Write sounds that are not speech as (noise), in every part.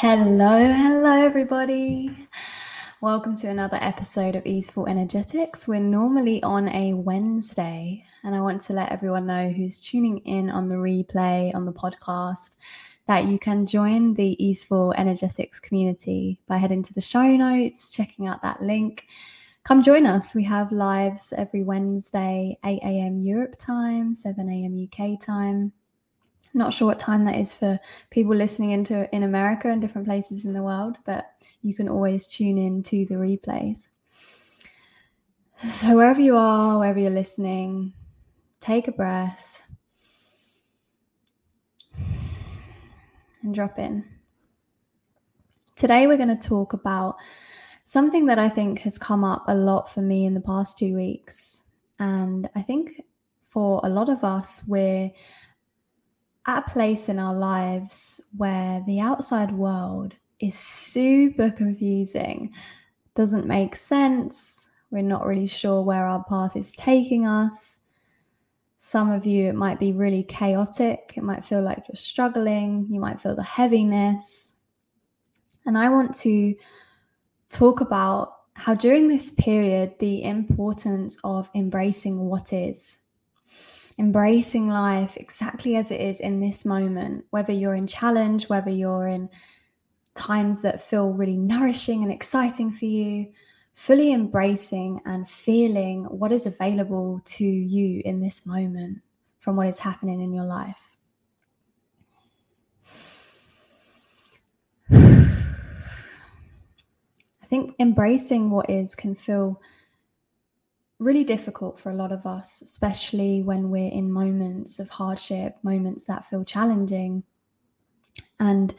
Hello, hello, everybody. Welcome to another episode of Easeful Energetics. We're normally on a Wednesday, and I want to let everyone know who's tuning in on the replay on the podcast that you can join the Easeful Energetics community by heading to the show notes, checking out that link. Come join us. We have lives every Wednesday, 8 a.m. Europe time, 7 a.m. UK time. Not sure what time that is for people listening into in America and different places in the world, but you can always tune in to the replays. So wherever you are, wherever you're listening, take a breath and drop in. Today we're going to talk about something that I think has come up a lot for me in the past two weeks. And I think for a lot of us, we're at a place in our lives where the outside world is super confusing, doesn't make sense. We're not really sure where our path is taking us. Some of you, it might be really chaotic. It might feel like you're struggling. You might feel the heaviness. And I want to talk about how during this period, the importance of embracing what is embracing life exactly as it is in this moment, whether you're in challenge, whether you're in times that feel really nourishing and exciting for you, fully embracing and feeling what is available to you in this moment from what is happening in your life. (sighs) I think embracing what is can feel really difficult for a lot of us, especially when we're in moments of hardship, moments that feel challenging. And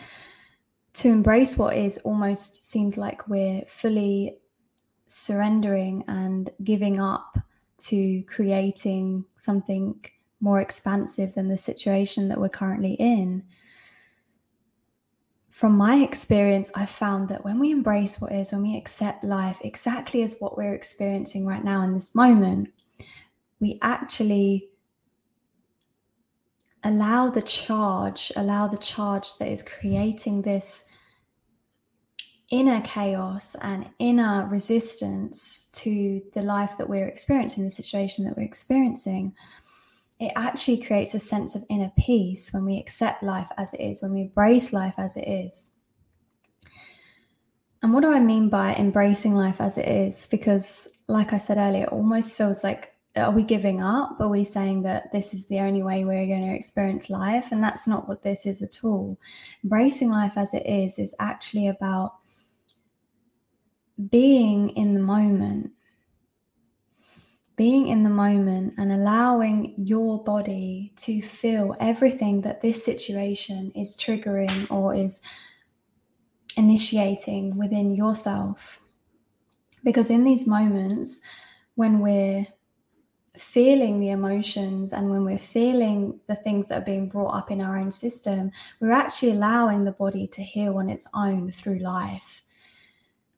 to embrace what is almost seems like we're fully surrendering and giving up to creating something more expansive than the situation that we're currently in from my experience, I've found that when we embrace what is, when we accept life exactly as what we're experiencing right now in this moment, we actually allow the charge, allow the charge that is creating this inner chaos and inner resistance to the life that we're experiencing, the situation that we're experiencing it actually creates a sense of inner peace when we accept life as it is, when we embrace life as it is. And what do I mean by embracing life as it is? Because, like I said earlier, it almost feels like are we giving up? Are we saying that this is the only way we're going to experience life? And that's not what this is at all. Embracing life as it is is actually about being in the moment, being in the moment and allowing your body to feel everything that this situation is triggering or is initiating within yourself. Because in these moments, when we're feeling the emotions and when we're feeling the things that are being brought up in our own system, we're actually allowing the body to heal on its own through life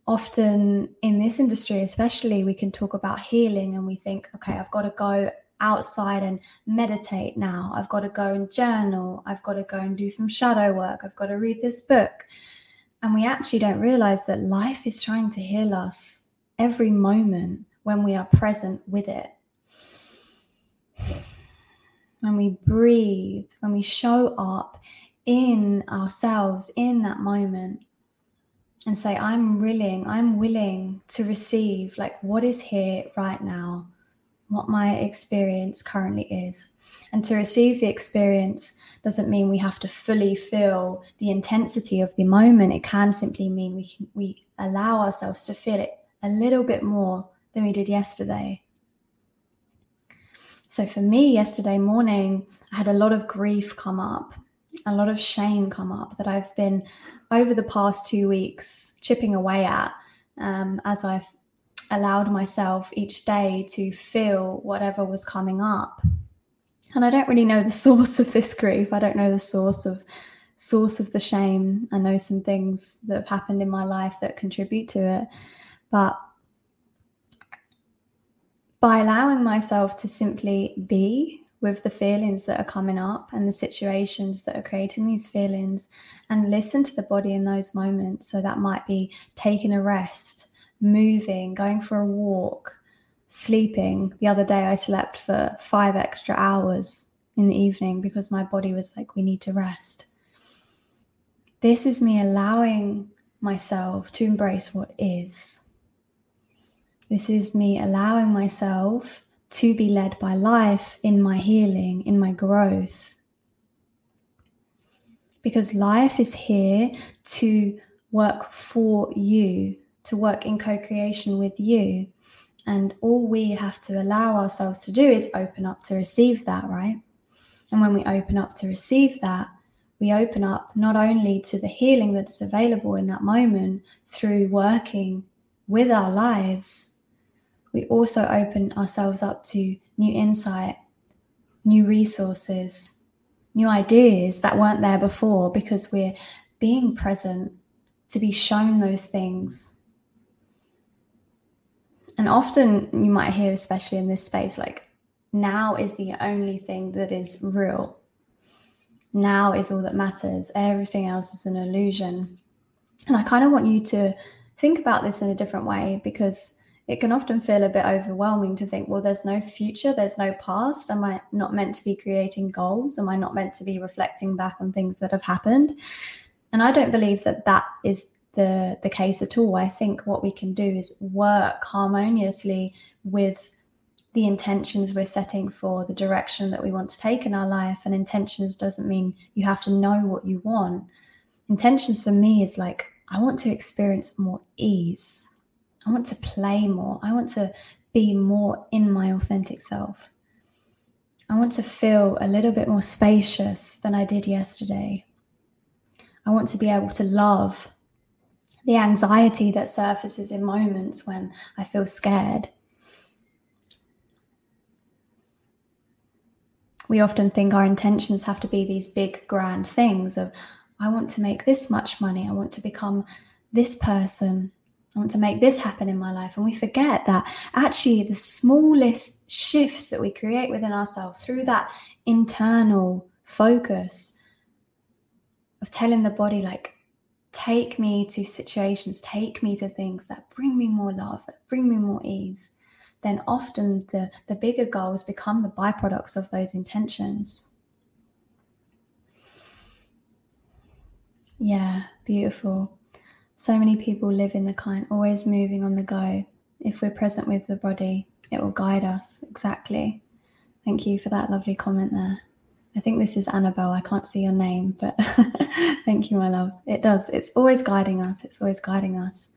often in this industry, especially, we can talk about healing and we think, okay, I've got to go outside and meditate now. I've got to go and journal. I've got to go and do some shadow work. I've got to read this book. And we actually don't realize that life is trying to heal us every moment when we are present with it. When we breathe, when we show up in ourselves in that moment, and say, I'm willing, I'm willing to receive like what is here right now, what my experience currently is. And to receive the experience doesn't mean we have to fully feel the intensity of the moment. It can simply mean we can, we allow ourselves to feel it a little bit more than we did yesterday. So for me, yesterday morning, I had a lot of grief come up, a lot of shame come up that I've been over the past two weeks chipping away at um, as I've allowed myself each day to feel whatever was coming up. And I don't really know the (laughs) source of this grief. I don't know the source of source of the shame. I know some things that have happened in my life that contribute to it. But by allowing myself to simply be with the feelings that are coming up and the situations that are creating these feelings and listen to the body in those moments. So that might be taking a rest, moving, going for a walk, sleeping. The other day, I slept for five extra hours in the evening because my body was like, we need to rest. This is me allowing myself to embrace what is. This is me allowing myself to be led by life in my healing, in my growth. Because life is here to work for you, to work in co creation with you. And all we have to allow ourselves to do is open up to receive that, right? And when we open up to receive that, we open up not only to the healing that is available in that moment through working with our lives, we also open ourselves up to new insight, new resources, new ideas that weren't there before because we're being present to be shown those things. And often you might hear, especially in this space, like now is the only thing that is real. Now is all that matters. Everything else is an illusion. And I kind of want you to think about this in a different way because it can often feel a bit overwhelming to think, well, there's no future, there's no past. Am I not meant to be creating goals? Am I not meant to be reflecting back on things that have happened? And I don't believe that that is the the case at all. I think what we can do is work harmoniously with the intentions we're setting for the direction that we want to take in our life. And intentions doesn't mean you have to know what you want. Intentions for me is like I want to experience more ease. I want to play more. I want to be more in my authentic self. I want to feel a little bit more spacious than I did yesterday. I want to be able to love the anxiety that surfaces in moments when I feel scared. We often think our intentions have to be these big, grand things of, I want to make this much money, I want to become this person, I want to make this happen in my life. And we forget that actually the smallest shifts that we create within ourselves through that internal focus of telling the body, like, take me to situations, take me to things that bring me more love, that bring me more ease, then often the, the bigger goals become the byproducts of those intentions. Yeah, beautiful. So many people live in the kind, always moving on the go. If we're present with the body, it will guide us. Exactly. Thank you for that lovely comment there. I think this is Annabelle. I can't see your name, but (laughs) thank you, my love. It does. It's always guiding us. It's always guiding us.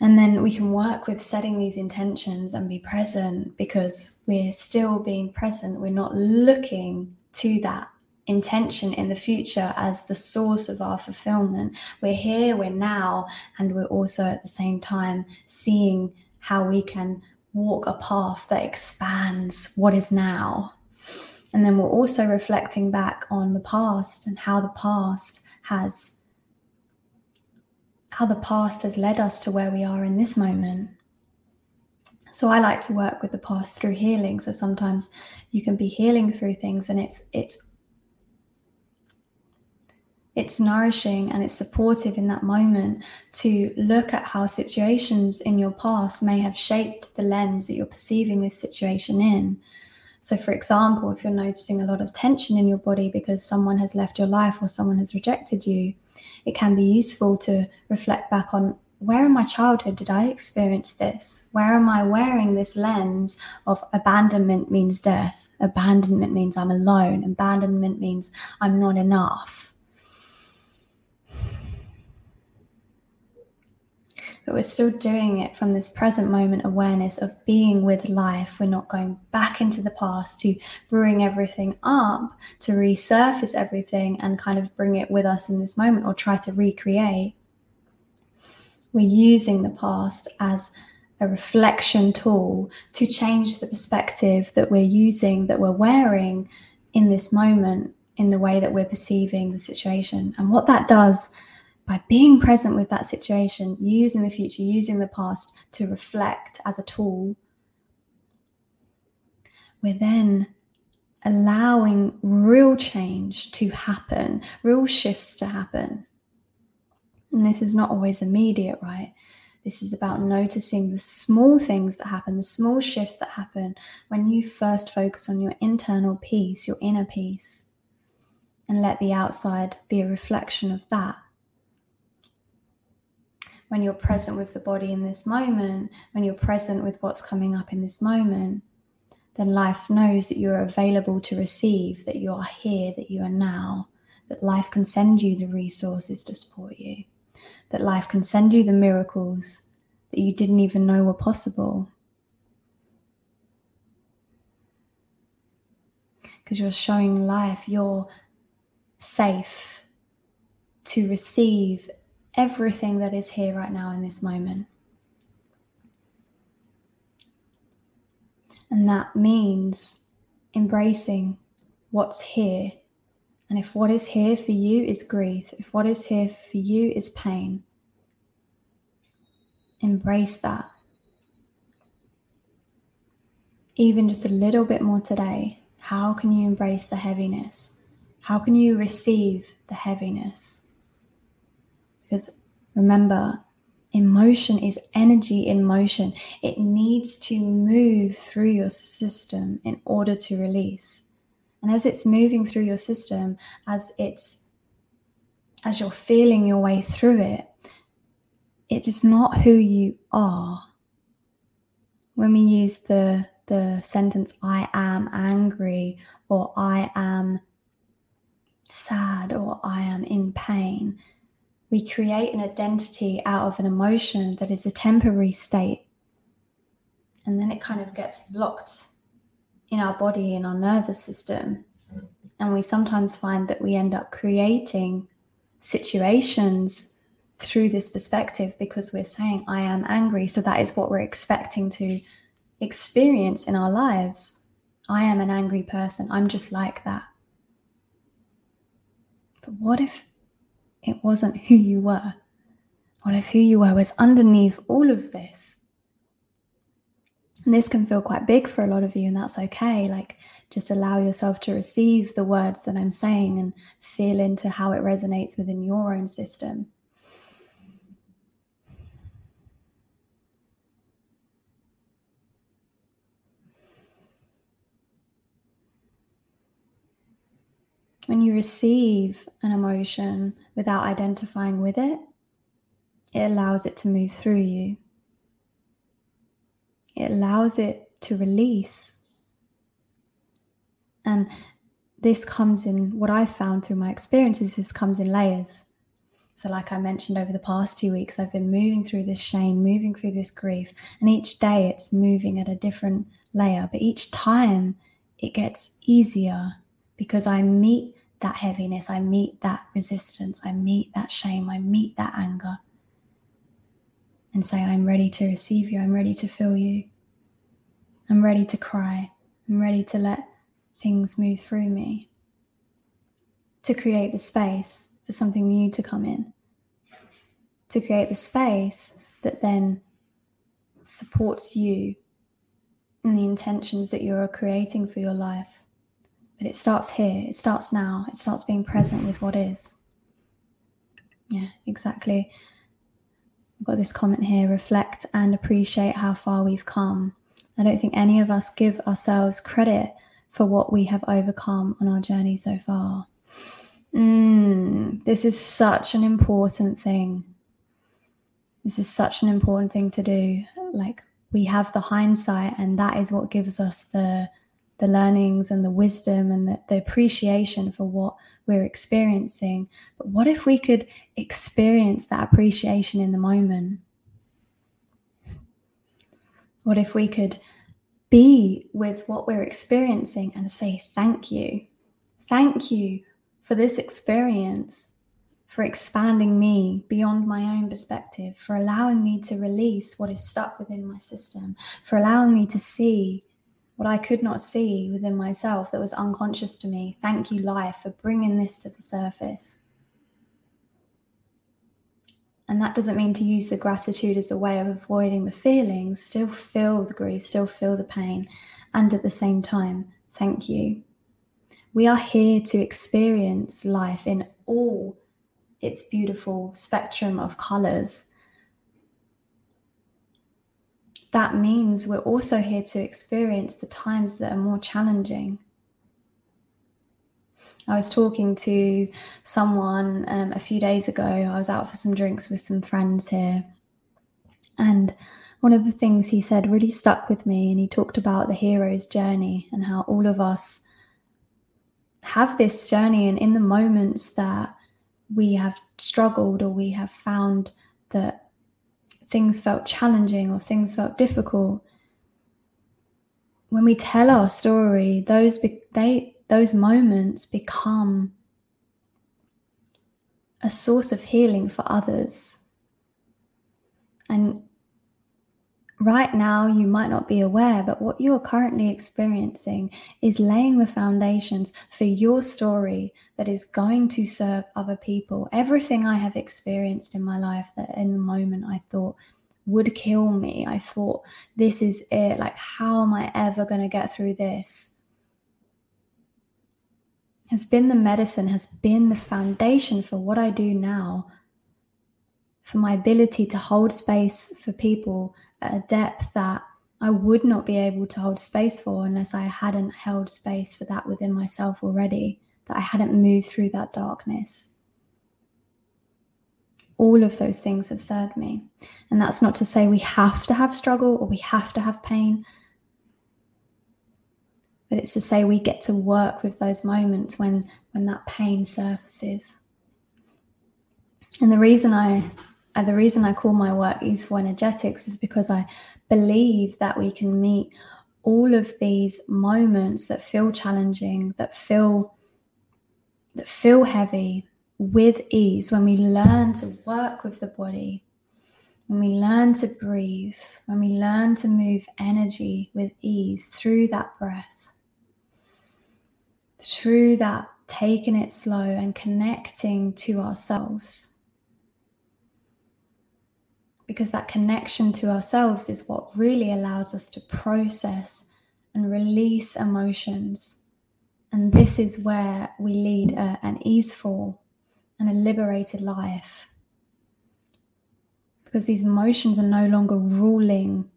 And then we can work with setting these intentions and be present because we're still being present. We're not looking to that intention in the future as the source of our fulfillment. We're here, we're now, and we're also at the same time seeing how we can walk a path that expands what is now. And then we're also reflecting back on the past and how the past has how the past has led us to where we are in this moment. So I like to work with the past through healing. So sometimes you can be healing through things and it's it's it's nourishing and it's supportive in that moment to look at how situations in your past may have shaped the lens that you're perceiving this situation in. So, for example, if you're noticing a lot of tension in your body because someone has left your life or someone has rejected you, it can be useful to reflect back on where in my childhood did I experience this? Where am I wearing this lens of abandonment means death? Abandonment means I'm alone. Abandonment means I'm not enough but we're still doing it from this present moment awareness of being with life. We're not going back into the past to bring everything up, to resurface everything and kind of bring it with us in this moment or try to recreate. We're using the past as a reflection tool to change the perspective that we're using, that we're wearing in this moment, in the way that we're perceiving the situation. And what that does by being present with that situation, using the future, using the past to reflect as a tool, we're then allowing real change to happen, real shifts to happen. And this is not always immediate, right? This is about noticing the small things that happen, the small shifts that happen when you first focus on your internal peace, your inner peace, and let the outside be a reflection of that. When you're present with the body in this moment, when you're present with what's coming up in this moment, then life knows that you're available to receive, that you are here, that you are now, that life can send you the resources to support you that life can send you the miracles that you didn't even know were possible. Because you're showing life you're safe to receive everything that is here right now in this moment. And that means embracing what's here and if what is here for you is grief, if what is here for you is pain, embrace that. Even just a little bit more today, how can you embrace the heaviness? How can you receive the heaviness? Because remember, emotion is energy in motion. It needs to move through your system in order to release. And as it's moving through your system, as it's as you're feeling your way through it, it is not who you are. When we use the the sentence I am angry or I am sad or I am in pain, we create an identity out of an emotion that is a temporary state. And then it kind of gets locked in our body, in our nervous system. And we sometimes find that we end up creating situations through this perspective because we're saying, I am angry. So that is what we're expecting to experience in our lives. I am an angry person. I'm just like that. But what if it wasn't who you were? What if who you were was underneath all of this? And this can feel quite big for a lot of you, and that's okay. Like, just allow yourself to receive the words that I'm saying and feel into how it resonates within your own system. When you receive an emotion without identifying with it, it allows it to move through you it allows it to release. And this comes in what I've found through my experiences, this comes in layers. So, like I mentioned over the past two weeks, I've been moving through this shame, moving through this grief, and each day it's moving at a different layer. But each time it gets easier because I meet that heaviness, I meet that resistance, I meet that shame, I meet that anger and say, I'm ready to receive you, I'm ready to feel you, I'm ready to cry, I'm ready to let things move through me, to create the space for something new to come in, to create the space that then supports you in the intentions that you're creating for your life. But it starts here, it starts now, it starts being present with what is. Yeah, exactly. I've got this comment here reflect and appreciate how far we've come. I don't think any of us give ourselves credit for what we have overcome on our journey so far. Mm, this is such an important thing. This is such an important thing to do. Like we have the hindsight, and that is what gives us the the learnings and the wisdom and the, the appreciation for what we're experiencing. But what if we could experience that appreciation in the moment? What if we could be with what we're experiencing and say, Thank you. Thank you for this experience, for expanding me beyond my own perspective, for allowing me to release what is stuck within my system, for allowing me to see what I could not see within myself that was unconscious to me. Thank you, life, for bringing this to the surface. And that doesn't mean to use the gratitude as a way of avoiding the feelings, still feel the grief, still feel the pain, and at the same time, thank you. We are here to experience life in all its beautiful spectrum of colors. That means we're also here to experience the times that are more challenging. I was talking to someone um, a few days ago. I was out for some drinks with some friends here. And one of the things he said really stuck with me. And he talked about the hero's journey and how all of us have this journey. And in the moments that we have struggled or we have found that things felt challenging or things felt difficult, when we tell our story, those be- they those moments become a source of healing for others. And right now, you might not be aware, but what you're currently experiencing is laying the foundations for your story that is going to serve other people. Everything I have experienced in my life that in the moment I thought would kill me, I thought, this is it. Like, how am I ever going to get through this? has been the medicine, has been the foundation for what I do now, for my ability to hold space for people at a depth that I would not be able to hold space for unless I hadn't held space for that within myself already, that I hadn't moved through that darkness. All of those things have served me. And that's not to say we have to have struggle or we have to have pain but it's to say we get to work with those moments when when that pain surfaces and the reason i uh, the reason i call my work easeful energetics is because i believe that we can meet all of these moments that feel challenging that feel that feel heavy with ease when we learn to work with the body when we learn to breathe when we learn to move energy with ease through that breath through that, taking it slow and connecting to ourselves. Because that connection to ourselves is what really allows us to process and release emotions. And this is where we lead a, an easeful and a liberated life. Because these emotions are no longer ruling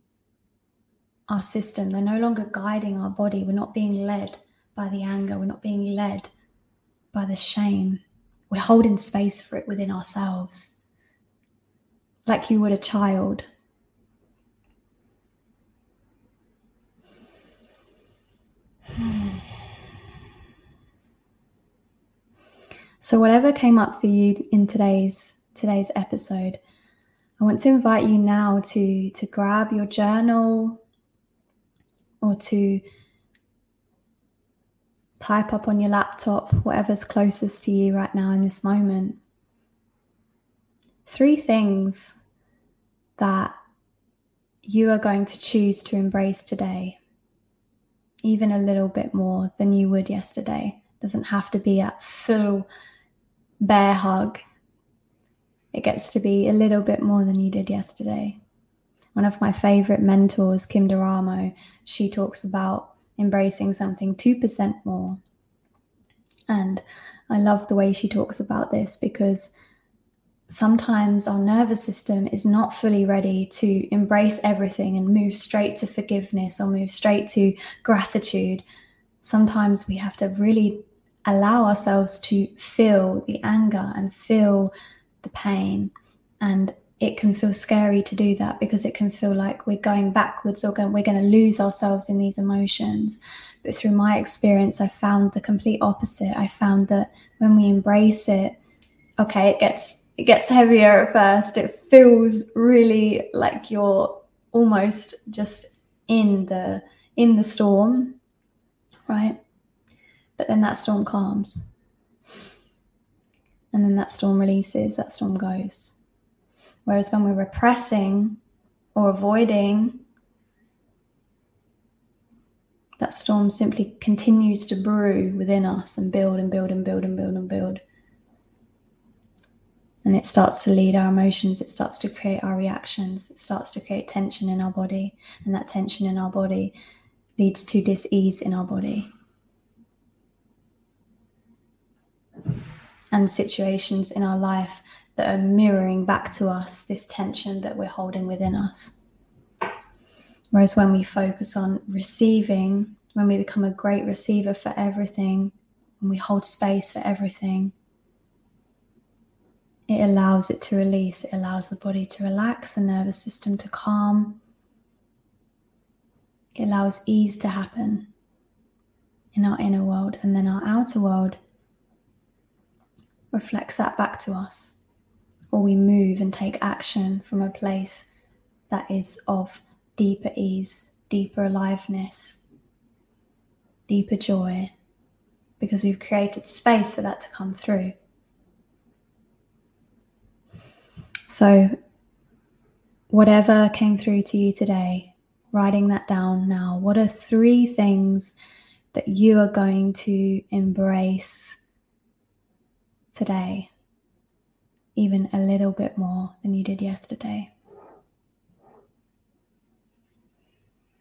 our system, they're no longer guiding our body. We're not being led by the anger. We're not being led by the shame. We're holding space for it within ourselves, like you would a child. Hmm. So whatever came up for you in today's today's episode, I want to invite you now to to grab your journal or to type up on your laptop, whatever's closest to you right now in this moment. Three things that you are going to choose to embrace today, even a little bit more than you would yesterday. Doesn't have to be a full bear hug. It gets to be a little bit more than you did yesterday. One of my favorite mentors, Kim D'Eramo, she talks about embracing something 2% more. And I love the way she talks about this because sometimes our nervous system is not fully ready to embrace everything and move straight to forgiveness or move straight to gratitude. Sometimes we have to really allow ourselves to feel the anger and feel the pain and it can feel scary to do that because it can feel like we're going backwards or we're going to lose ourselves in these emotions. But through my experience, I found the complete opposite. I found that when we embrace it, okay, it gets it gets heavier at first. It feels really like you're almost just in the in the storm, right? But then that storm calms. And then that storm releases, that storm goes. Whereas when we're repressing or avoiding, that storm simply continues to brew within us and build and build and build and build and build. And it starts to lead our emotions, it starts to create our reactions, it starts to create tension in our body. And that tension in our body leads to dis ease in our body. and situations in our life that are mirroring back to us this tension that we're holding within us. Whereas when we focus on receiving, when we become a great receiver for everything, when we hold space for everything, it allows it to release, it allows the body to relax, the nervous system to calm. It allows ease to happen in our inner world, and then our outer world reflects that back to us. Or we move and take action from a place that is of deeper ease, deeper aliveness, deeper joy, because we've created space for that to come through. So, whatever came through to you today, writing that down now, what are three things that you are going to embrace today, even a little bit more than you did yesterday.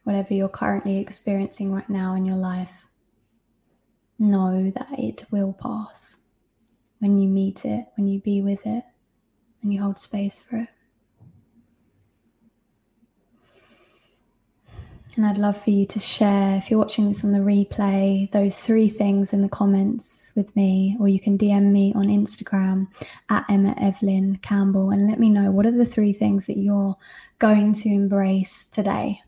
Whatever you're currently experiencing right now in your life, know that it will pass when you meet it, when you be with it, when you hold space for it. And I'd love for you to share, if you're watching this on the replay, those three things in the comments with me, or you can DM me on Instagram at Emma Evelyn Campbell and let me know what are the three things that you're going to embrace today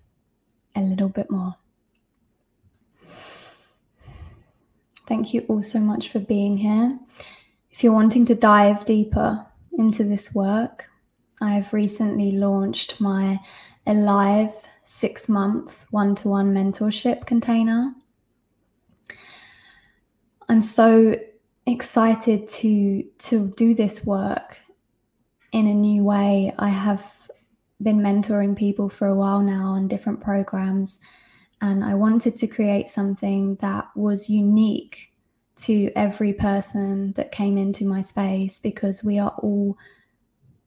a little bit more. Thank you all so much for being here. If you're wanting to dive deeper into this work, I've recently launched my Alive six month one to one mentorship container. I'm so excited to to do this work in a new way. I have been mentoring people for a while now on different programs and I wanted to create something that was unique to every person that came into my space because we are all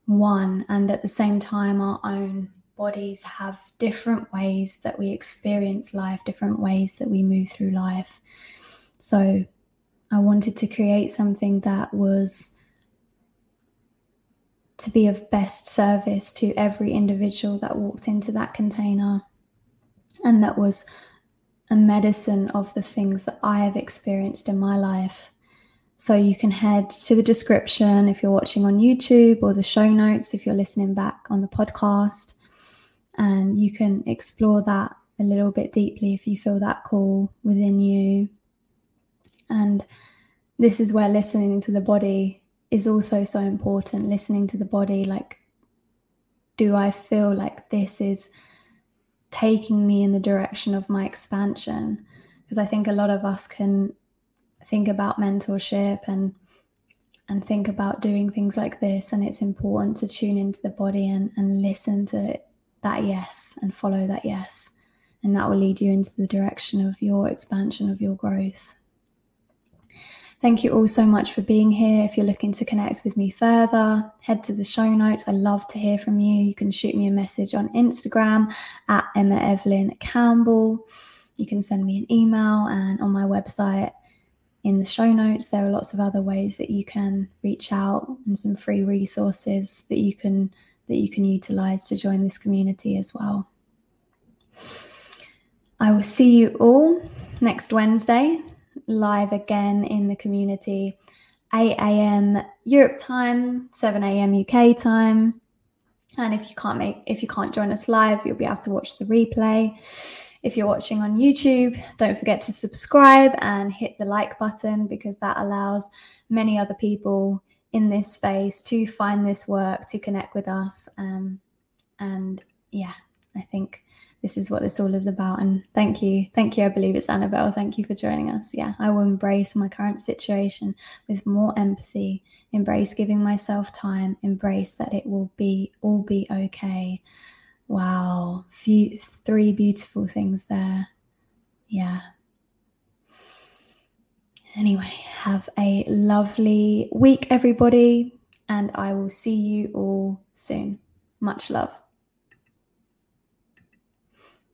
one and at the same time our own bodies have different ways that we experience life, different ways that we move through life. So I wanted to create something that was to be of best service to every individual that walked into that container and that was a medicine of the things that I have experienced in my life. So you can head to the description if you're watching on YouTube or the show notes if you're listening back on the podcast and you can explore that a little bit deeply if you feel that call within you. And this is where listening to the body is also so important. Listening to the body, like, do I feel like this is taking me in the direction of my expansion? Because I think a lot of us can think about mentorship and and think about doing things like this and it's important to tune into the body and, and listen to that yes and follow that yes. And that will lead you into the direction of your expansion, of your growth. Thank you all so much for being here. If you're looking to connect with me further, head to the show notes. I love to hear from you. You can shoot me a message on Instagram at Emma Evelyn Campbell. You can send me an email, and on my website, in the show notes, there are lots of other ways that you can reach out and some free resources that you can that you can utilize to join this community as well. I will see you all next Wednesday, live again in the community, 8 a.m. Europe time, 7 a.m. UK time. And if you can't make if you can't join us live, you'll be able to watch the replay. If you're watching on YouTube, don't forget to subscribe and hit the like button because that allows many other people in this space to find this work to connect with us um, and yeah i think this is what this all is about. And thank you. Thank you. I believe it's annabelle. Thank you for joining us. Yeah i will embrace my current situation with more empathy embrace giving myself time embrace that it will be all be okay. Wow. Few three beautiful things there. Yeah. Anyway, have a lovely week, everybody, and I will see you all soon. Much love.